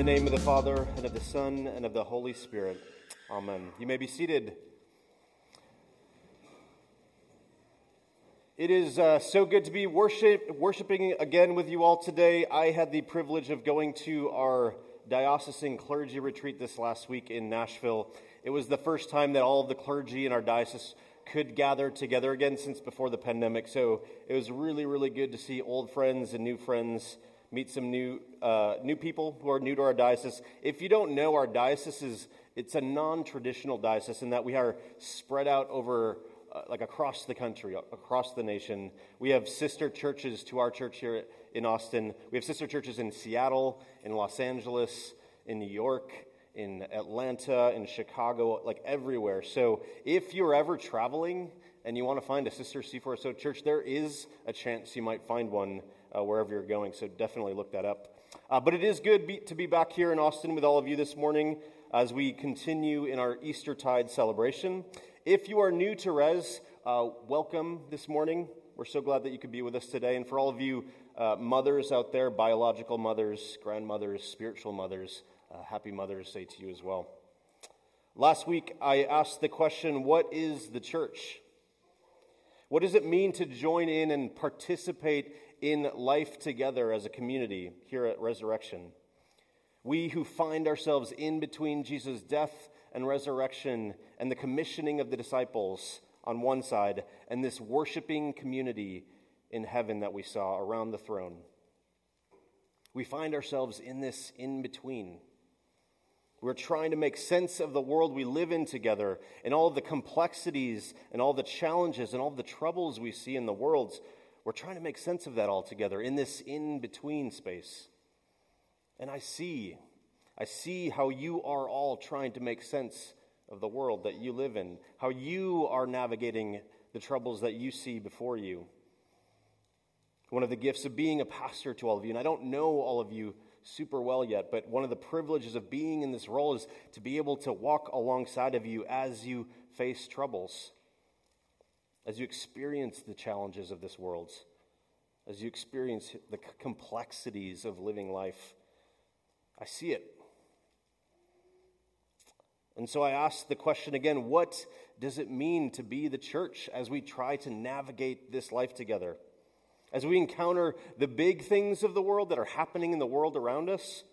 the name of the Father, and of the Son, and of the Holy Spirit. Amen. You may be seated. It is uh, so good to be worship, worshiping again with you all today. I had the privilege of going to our diocesan clergy retreat this last week in Nashville. It was the first time that all of the clergy in our diocese could gather together again since before the pandemic. So it was really, really good to see old friends and new friends meet some new, uh, new people who are new to our diocese. If you don't know, our diocese is it's a non-traditional diocese in that we are spread out over uh, like across the country, across the nation. We have sister churches to our church here in Austin. We have sister churches in Seattle, in Los Angeles, in New York, in Atlanta, in Chicago, like everywhere. So if you're ever traveling and you want to find a sister C4SO church, there is a chance you might find one uh, wherever you're going. So definitely look that up. Uh, but it is good be, to be back here in Austin with all of you this morning as we continue in our Eastertide celebration. If you are new to Res, uh, welcome this morning. We're so glad that you could be with us today. And for all of you uh, mothers out there, biological mothers, grandmothers, spiritual mothers, uh, happy Mother's Day to you as well. Last week, I asked the question what is the church? What does it mean to join in and participate in life together as a community here at Resurrection. We who find ourselves in between Jesus' death and resurrection and the commissioning of the disciples on one side, and this worshiping community in heaven that we saw around the throne. We find ourselves in this in between. We're trying to make sense of the world we live in together and all the complexities and all the challenges and all the troubles we see in the world. We're trying to make sense of that all together in this in between space. And I see, I see how you are all trying to make sense of the world that you live in, how you are navigating the troubles that you see before you. One of the gifts of being a pastor to all of you, and I don't know all of you super well yet, but one of the privileges of being in this role is to be able to walk alongside of you as you face troubles as you experience the challenges of this world, as you experience the complexities of living life, I see it. And so I ask the question again what does it mean to be the church as we try to navigate this life together? As we encounter the big things of the world that are happening in the world around us?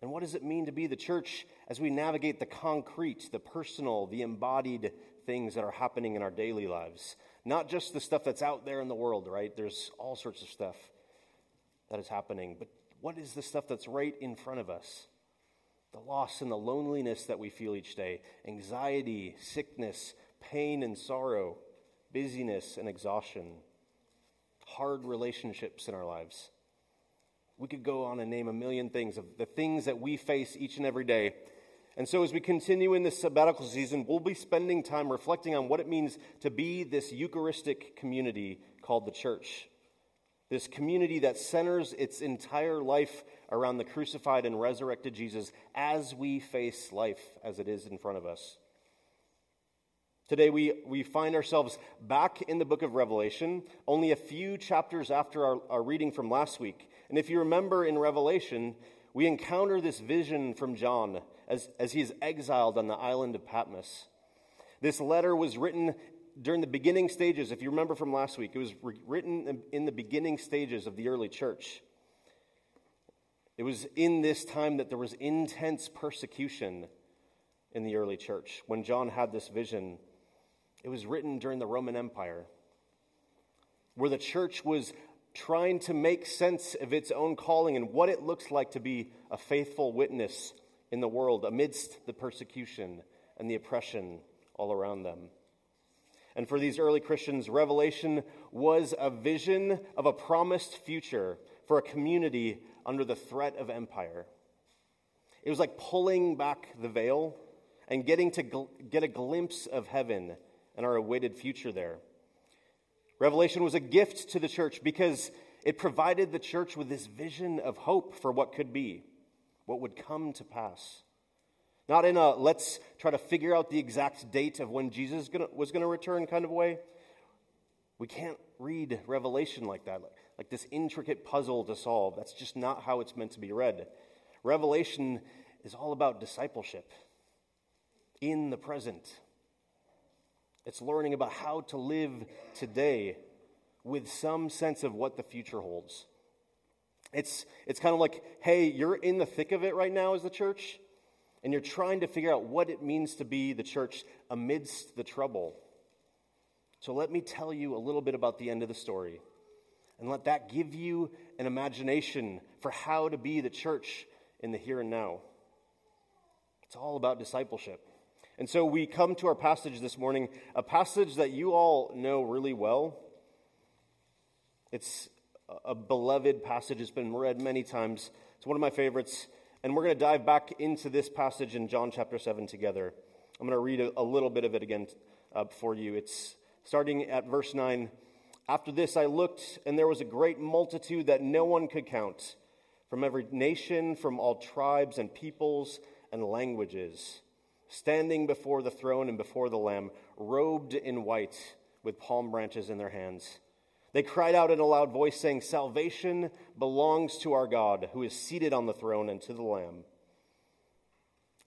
And what does it mean to be the church as we navigate the concrete, the personal, the embodied things that are happening in our daily lives. Not just the stuff that's out there in the world, right? There's all sorts of stuff that is happening. But what is the stuff that's right in front of us? The loss and the loneliness that we feel each day, anxiety, sickness, pain and sorrow, busyness and exhaustion, hard relationships in our lives. We could go on and name a million things of the things that we face each and every day and so, as we continue in this sabbatical season, we'll be spending time reflecting on what it means to be this Eucharistic community called the church. This community that centers its entire life around the crucified and resurrected Jesus as we face life as it is in front of us. Today, we, we find ourselves back in the book of Revelation, only a few chapters after our, our reading from last week. And if you remember in Revelation, we encounter this vision from John as, as he is exiled on the island of Patmos. This letter was written during the beginning stages, if you remember from last week, it was written in the beginning stages of the early church. It was in this time that there was intense persecution in the early church. When John had this vision, it was written during the Roman Empire, where the church was trying to make sense of its own calling and what it looks like to be a faithful witness in the world amidst the persecution and the oppression all around them. And for these early Christians, Revelation was a vision of a promised future for a community under the threat of empire. It was like pulling back the veil and getting to gl- get a glimpse of heaven and our awaited future there. Revelation was a gift to the church because it provided the church with this vision of hope for what could be what would come to pass. Not in a let's try to figure out the exact date of when Jesus was going to return kind of way. We can't read Revelation like that, like this intricate puzzle to solve. That's just not how it's meant to be read. Revelation is all about discipleship in the present. It's learning about how to live today with some sense of what the future holds. It's, it's kind of like, hey, you're in the thick of it right now as the church, and you're trying to figure out what it means to be the church amidst the trouble. So let me tell you a little bit about the end of the story, and let that give you an imagination for how to be the church in the here and now. It's all about discipleship. And so we come to our passage this morning, a passage that you all know really well. It's a beloved passage. It's been read many times. It's one of my favorites. And we're going to dive back into this passage in John chapter 7 together. I'm going to read a, a little bit of it again uh, for you. It's starting at verse 9. After this, I looked, and there was a great multitude that no one could count, from every nation, from all tribes and peoples and languages, standing before the throne and before the Lamb, robed in white, with palm branches in their hands. They cried out in a loud voice, saying, Salvation belongs to our God, who is seated on the throne, and to the Lamb.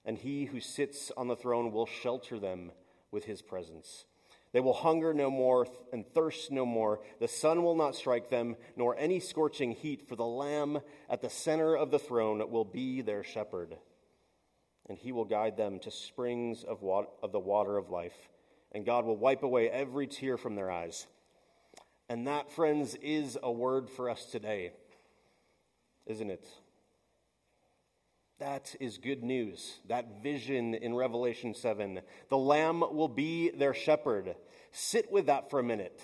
And he who sits on the throne will shelter them with his presence. They will hunger no more and thirst no more. The sun will not strike them, nor any scorching heat, for the Lamb at the center of the throne will be their shepherd. And he will guide them to springs of, water, of the water of life, and God will wipe away every tear from their eyes. And that, friends, is a word for us today, isn't it? That is good news. That vision in Revelation 7. The Lamb will be their shepherd. Sit with that for a minute.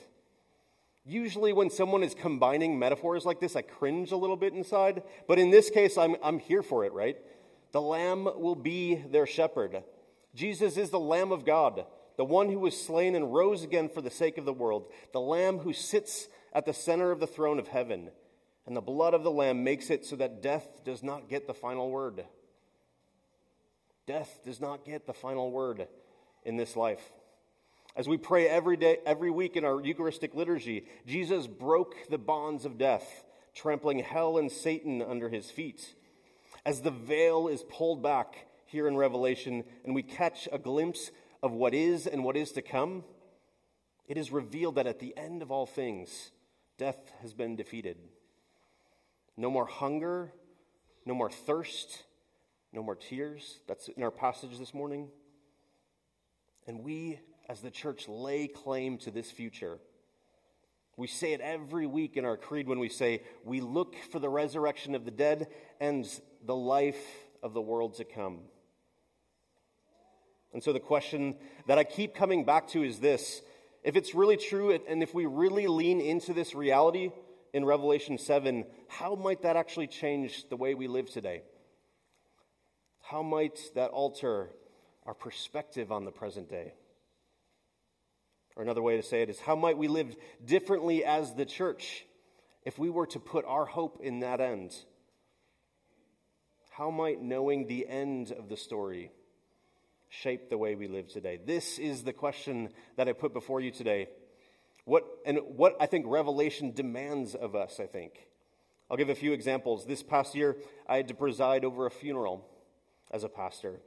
Usually, when someone is combining metaphors like this, I cringe a little bit inside. But in this case, I'm, I'm here for it, right? The Lamb will be their shepherd. Jesus is the Lamb of God the one who was slain and rose again for the sake of the world, the Lamb who sits at the center of the throne of heaven. And the blood of the Lamb makes it so that death does not get the final word. Death does not get the final word in this life. As we pray every day, every week in our Eucharistic liturgy, Jesus broke the bonds of death, trampling hell and Satan under his feet. As the veil is pulled back here in Revelation and we catch a glimpse of what is and what is to come, it is revealed that at the end of all things, death has been defeated. No more hunger, no more thirst, no more tears. That's in our passage this morning. And we, as the church, lay claim to this future. We say it every week in our creed when we say, We look for the resurrection of the dead and the life of the world to come. And so the question that I keep coming back to is this if it's really true, and if we really lean into this reality in Revelation 7, how might that actually change the way we live today? How might that alter our perspective on the present day? Or another way to say it is, how might we live differently as the church if we were to put our hope in that end? How might knowing the end of the story shape the way we live today? This is the question that I put before you today. What, and what I think Revelation demands of us, I think. I'll give a few examples. This past year, I had to preside over a funeral as a pastor.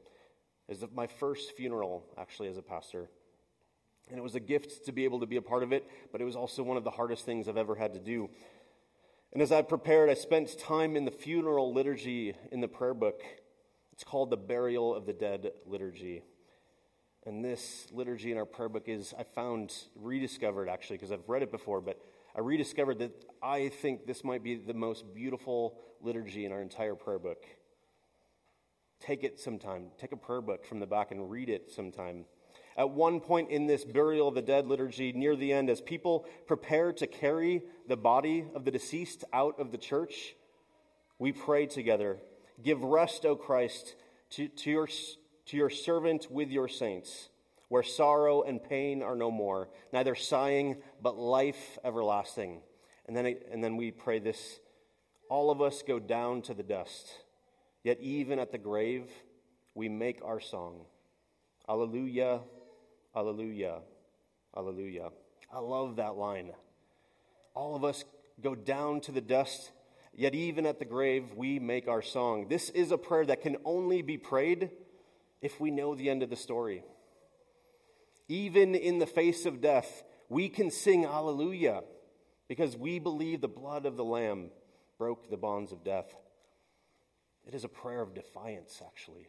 Was my first funeral, actually, as a pastor. And it was a gift to be able to be a part of it, but it was also one of the hardest things I've ever had to do. And as I prepared, I spent time in the funeral liturgy in the prayer book it's called the Burial of the Dead liturgy. And this liturgy in our prayer book is, I found, rediscovered actually, because I've read it before, but I rediscovered that I think this might be the most beautiful liturgy in our entire prayer book. Take it sometime. Take a prayer book from the back and read it sometime. At one point in this burial of the dead liturgy, near the end, as people prepare to carry the body of the deceased out of the church, we pray together Give rest, O Christ, to, to, your, to your servant with your saints, where sorrow and pain are no more, neither sighing, but life everlasting. And then, and then we pray this all of us go down to the dust, yet even at the grave, we make our song. Alleluia, Alleluia, Alleluia. I love that line. All of us go down to the dust Yet even at the grave, we make our song. This is a prayer that can only be prayed if we know the end of the story. Even in the face of death, we can sing Alleluia because we believe the blood of the Lamb broke the bonds of death. It is a prayer of defiance, actually,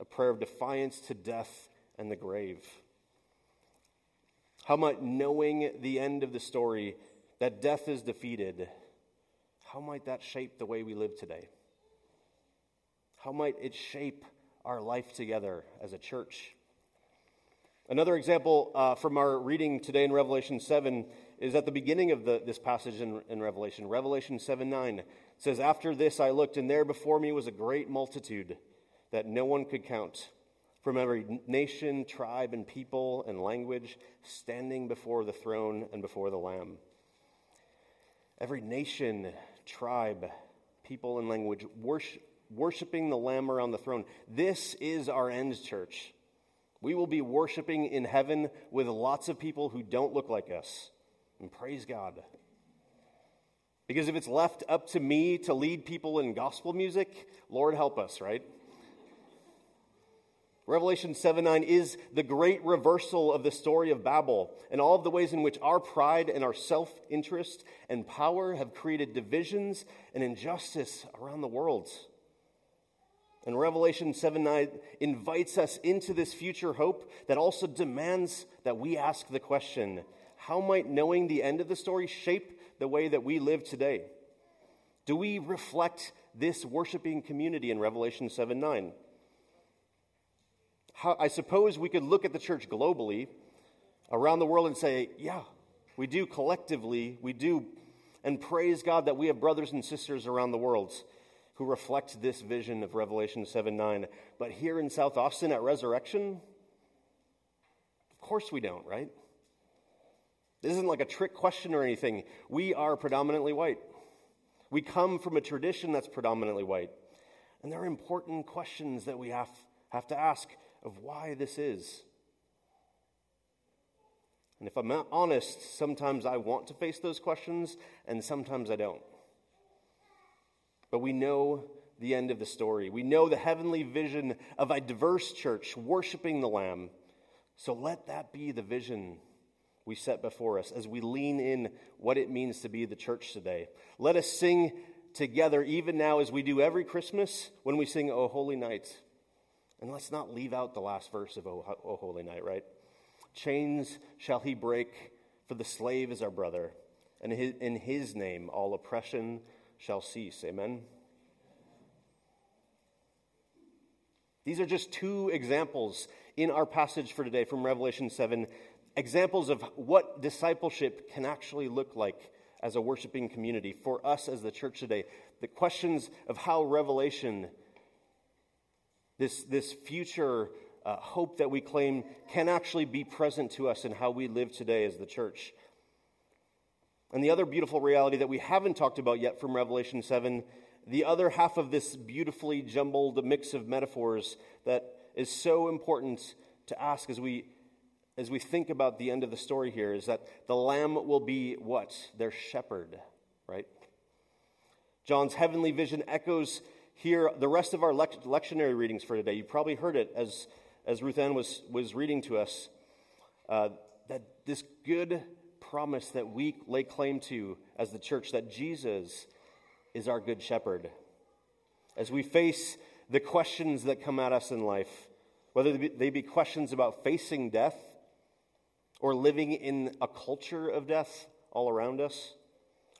a prayer of defiance to death and the grave. How might knowing the end of the story, that death is defeated, how might that shape the way we live today? How might it shape our life together as a church? Another example uh, from our reading today in Revelation 7 is at the beginning of the, this passage in, in Revelation. Revelation 7 9 says, After this I looked, and there before me was a great multitude that no one could count, from every nation, tribe, and people and language, standing before the throne and before the Lamb. Every nation, tribe, people, and language worship, worshiping the Lamb around the throne. This is our end, church. We will be worshiping in heaven with lots of people who don't look like us. And praise God. Because if it's left up to me to lead people in gospel music, Lord help us, right? Revelation 7 9 is the great reversal of the story of Babel and all of the ways in which our pride and our self interest and power have created divisions and injustice around the world. And Revelation 7 9 invites us into this future hope that also demands that we ask the question how might knowing the end of the story shape the way that we live today? Do we reflect this worshiping community in Revelation 7 9? How, I suppose we could look at the church globally around the world and say, yeah, we do collectively, we do, and praise God that we have brothers and sisters around the world who reflect this vision of Revelation 7 9. But here in South Austin at Resurrection, of course we don't, right? This isn't like a trick question or anything. We are predominantly white. We come from a tradition that's predominantly white. And there are important questions that we have, have to ask of why this is. And if I'm honest, sometimes I want to face those questions, and sometimes I don't. But we know the end of the story. We know the heavenly vision of a diverse church worshiping the Lamb. So let that be the vision we set before us as we lean in what it means to be the church today. Let us sing together, even now, as we do every Christmas when we sing O Holy Night. And let's not leave out the last verse of O, Holy Night, right? Chains shall he break, for the slave is our brother, and in his name all oppression shall cease. Amen. These are just two examples in our passage for today from Revelation 7, examples of what discipleship can actually look like as a worshiping community for us as the church today. The questions of how Revelation, this, this future uh, hope that we claim, can actually be present to us in how we live today as the church. And the other beautiful reality that we haven't talked about yet from Revelation 7, the other half of this beautifully jumbled mix of metaphors that is so important to ask as we as we think about the end of the story here is that the lamb will be what? Their shepherd, right? John's heavenly vision echoes here the rest of our lect- lectionary readings for today. You probably heard it as, as Ruth Ann was, was reading to us. Uh, that this good promise that we lay claim to as the church that Jesus is our good shepherd. As we face the questions that come at us in life, whether they be, they be questions about facing death or living in a culture of death all around us,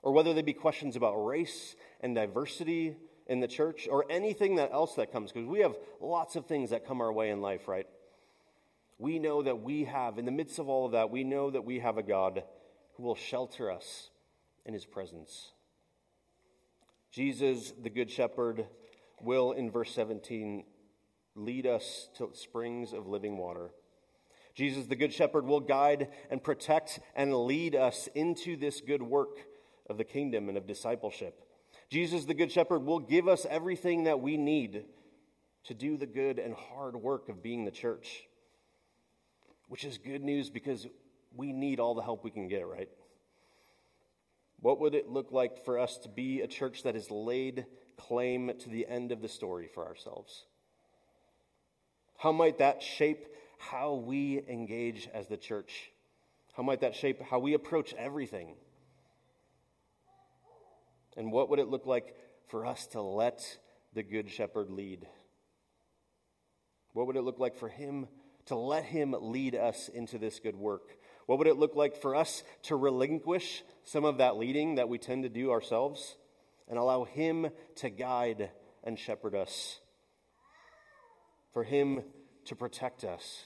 or whether they be questions about race and diversity in the church, or anything that else that comes, because we have lots of things that come our way in life, right? We know that we have, in the midst of all of that, we know that we have a God who will shelter us in his presence. Jesus, the Good Shepherd, will, in verse 17, lead us to springs of living water. Jesus, the Good Shepherd, will guide and protect and lead us into this good work of the kingdom and of discipleship. Jesus, the Good Shepherd, will give us everything that we need to do the good and hard work of being the church, which is good news because we need all the help we can get, right? What would it look like for us to be a church that has laid claim to the end of the story for ourselves? How might that shape how we engage as the church? How might that shape how we approach everything? And what would it look like for us to let the Good Shepherd lead? What would it look like for him to let him lead us into this good work? What would it look like for us to relinquish some of that leading that we tend to do ourselves and allow him to guide and shepherd us? For him to protect us?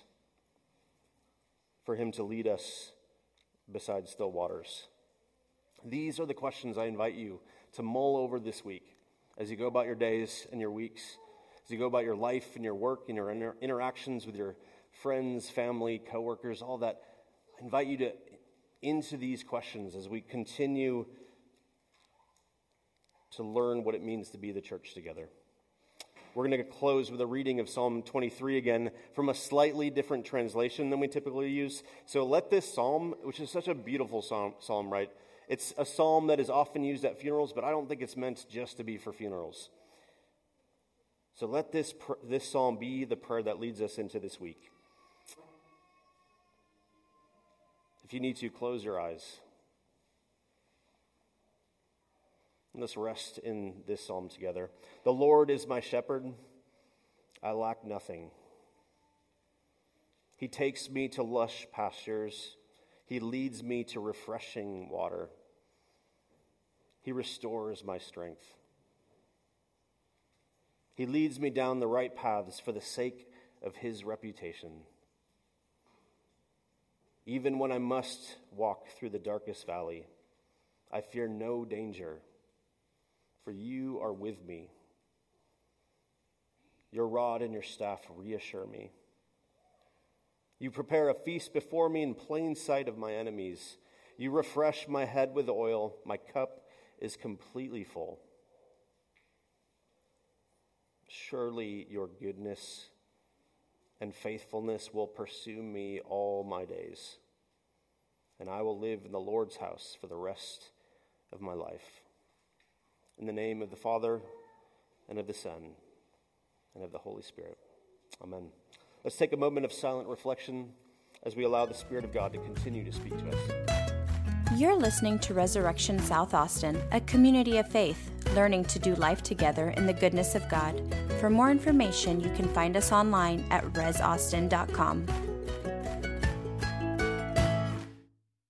For him to lead us beside still waters? These are the questions I invite you to mull over this week as you go about your days and your weeks, as you go about your life and your work and your inter- interactions with your friends, family, coworkers, all that. I invite you to into these questions as we continue to learn what it means to be the church together. We're going to close with a reading of Psalm 23 again from a slightly different translation than we typically use. So let this psalm, which is such a beautiful psalm, psalm right? It's a psalm that is often used at funerals, but I don't think it's meant just to be for funerals. So let this, this psalm be the prayer that leads us into this week. If you need to, close your eyes. Let's rest in this psalm together. The Lord is my shepherd, I lack nothing. He takes me to lush pastures. He leads me to refreshing water. He restores my strength. He leads me down the right paths for the sake of his reputation. Even when I must walk through the darkest valley, I fear no danger, for you are with me. Your rod and your staff reassure me. You prepare a feast before me in plain sight of my enemies. You refresh my head with oil. My cup is completely full. Surely your goodness and faithfulness will pursue me all my days, and I will live in the Lord's house for the rest of my life. In the name of the Father, and of the Son, and of the Holy Spirit. Amen. Let's take a moment of silent reflection as we allow the Spirit of God to continue to speak to us. You're listening to Resurrection South Austin, a community of faith, learning to do life together in the goodness of God. For more information, you can find us online at resaustin.com.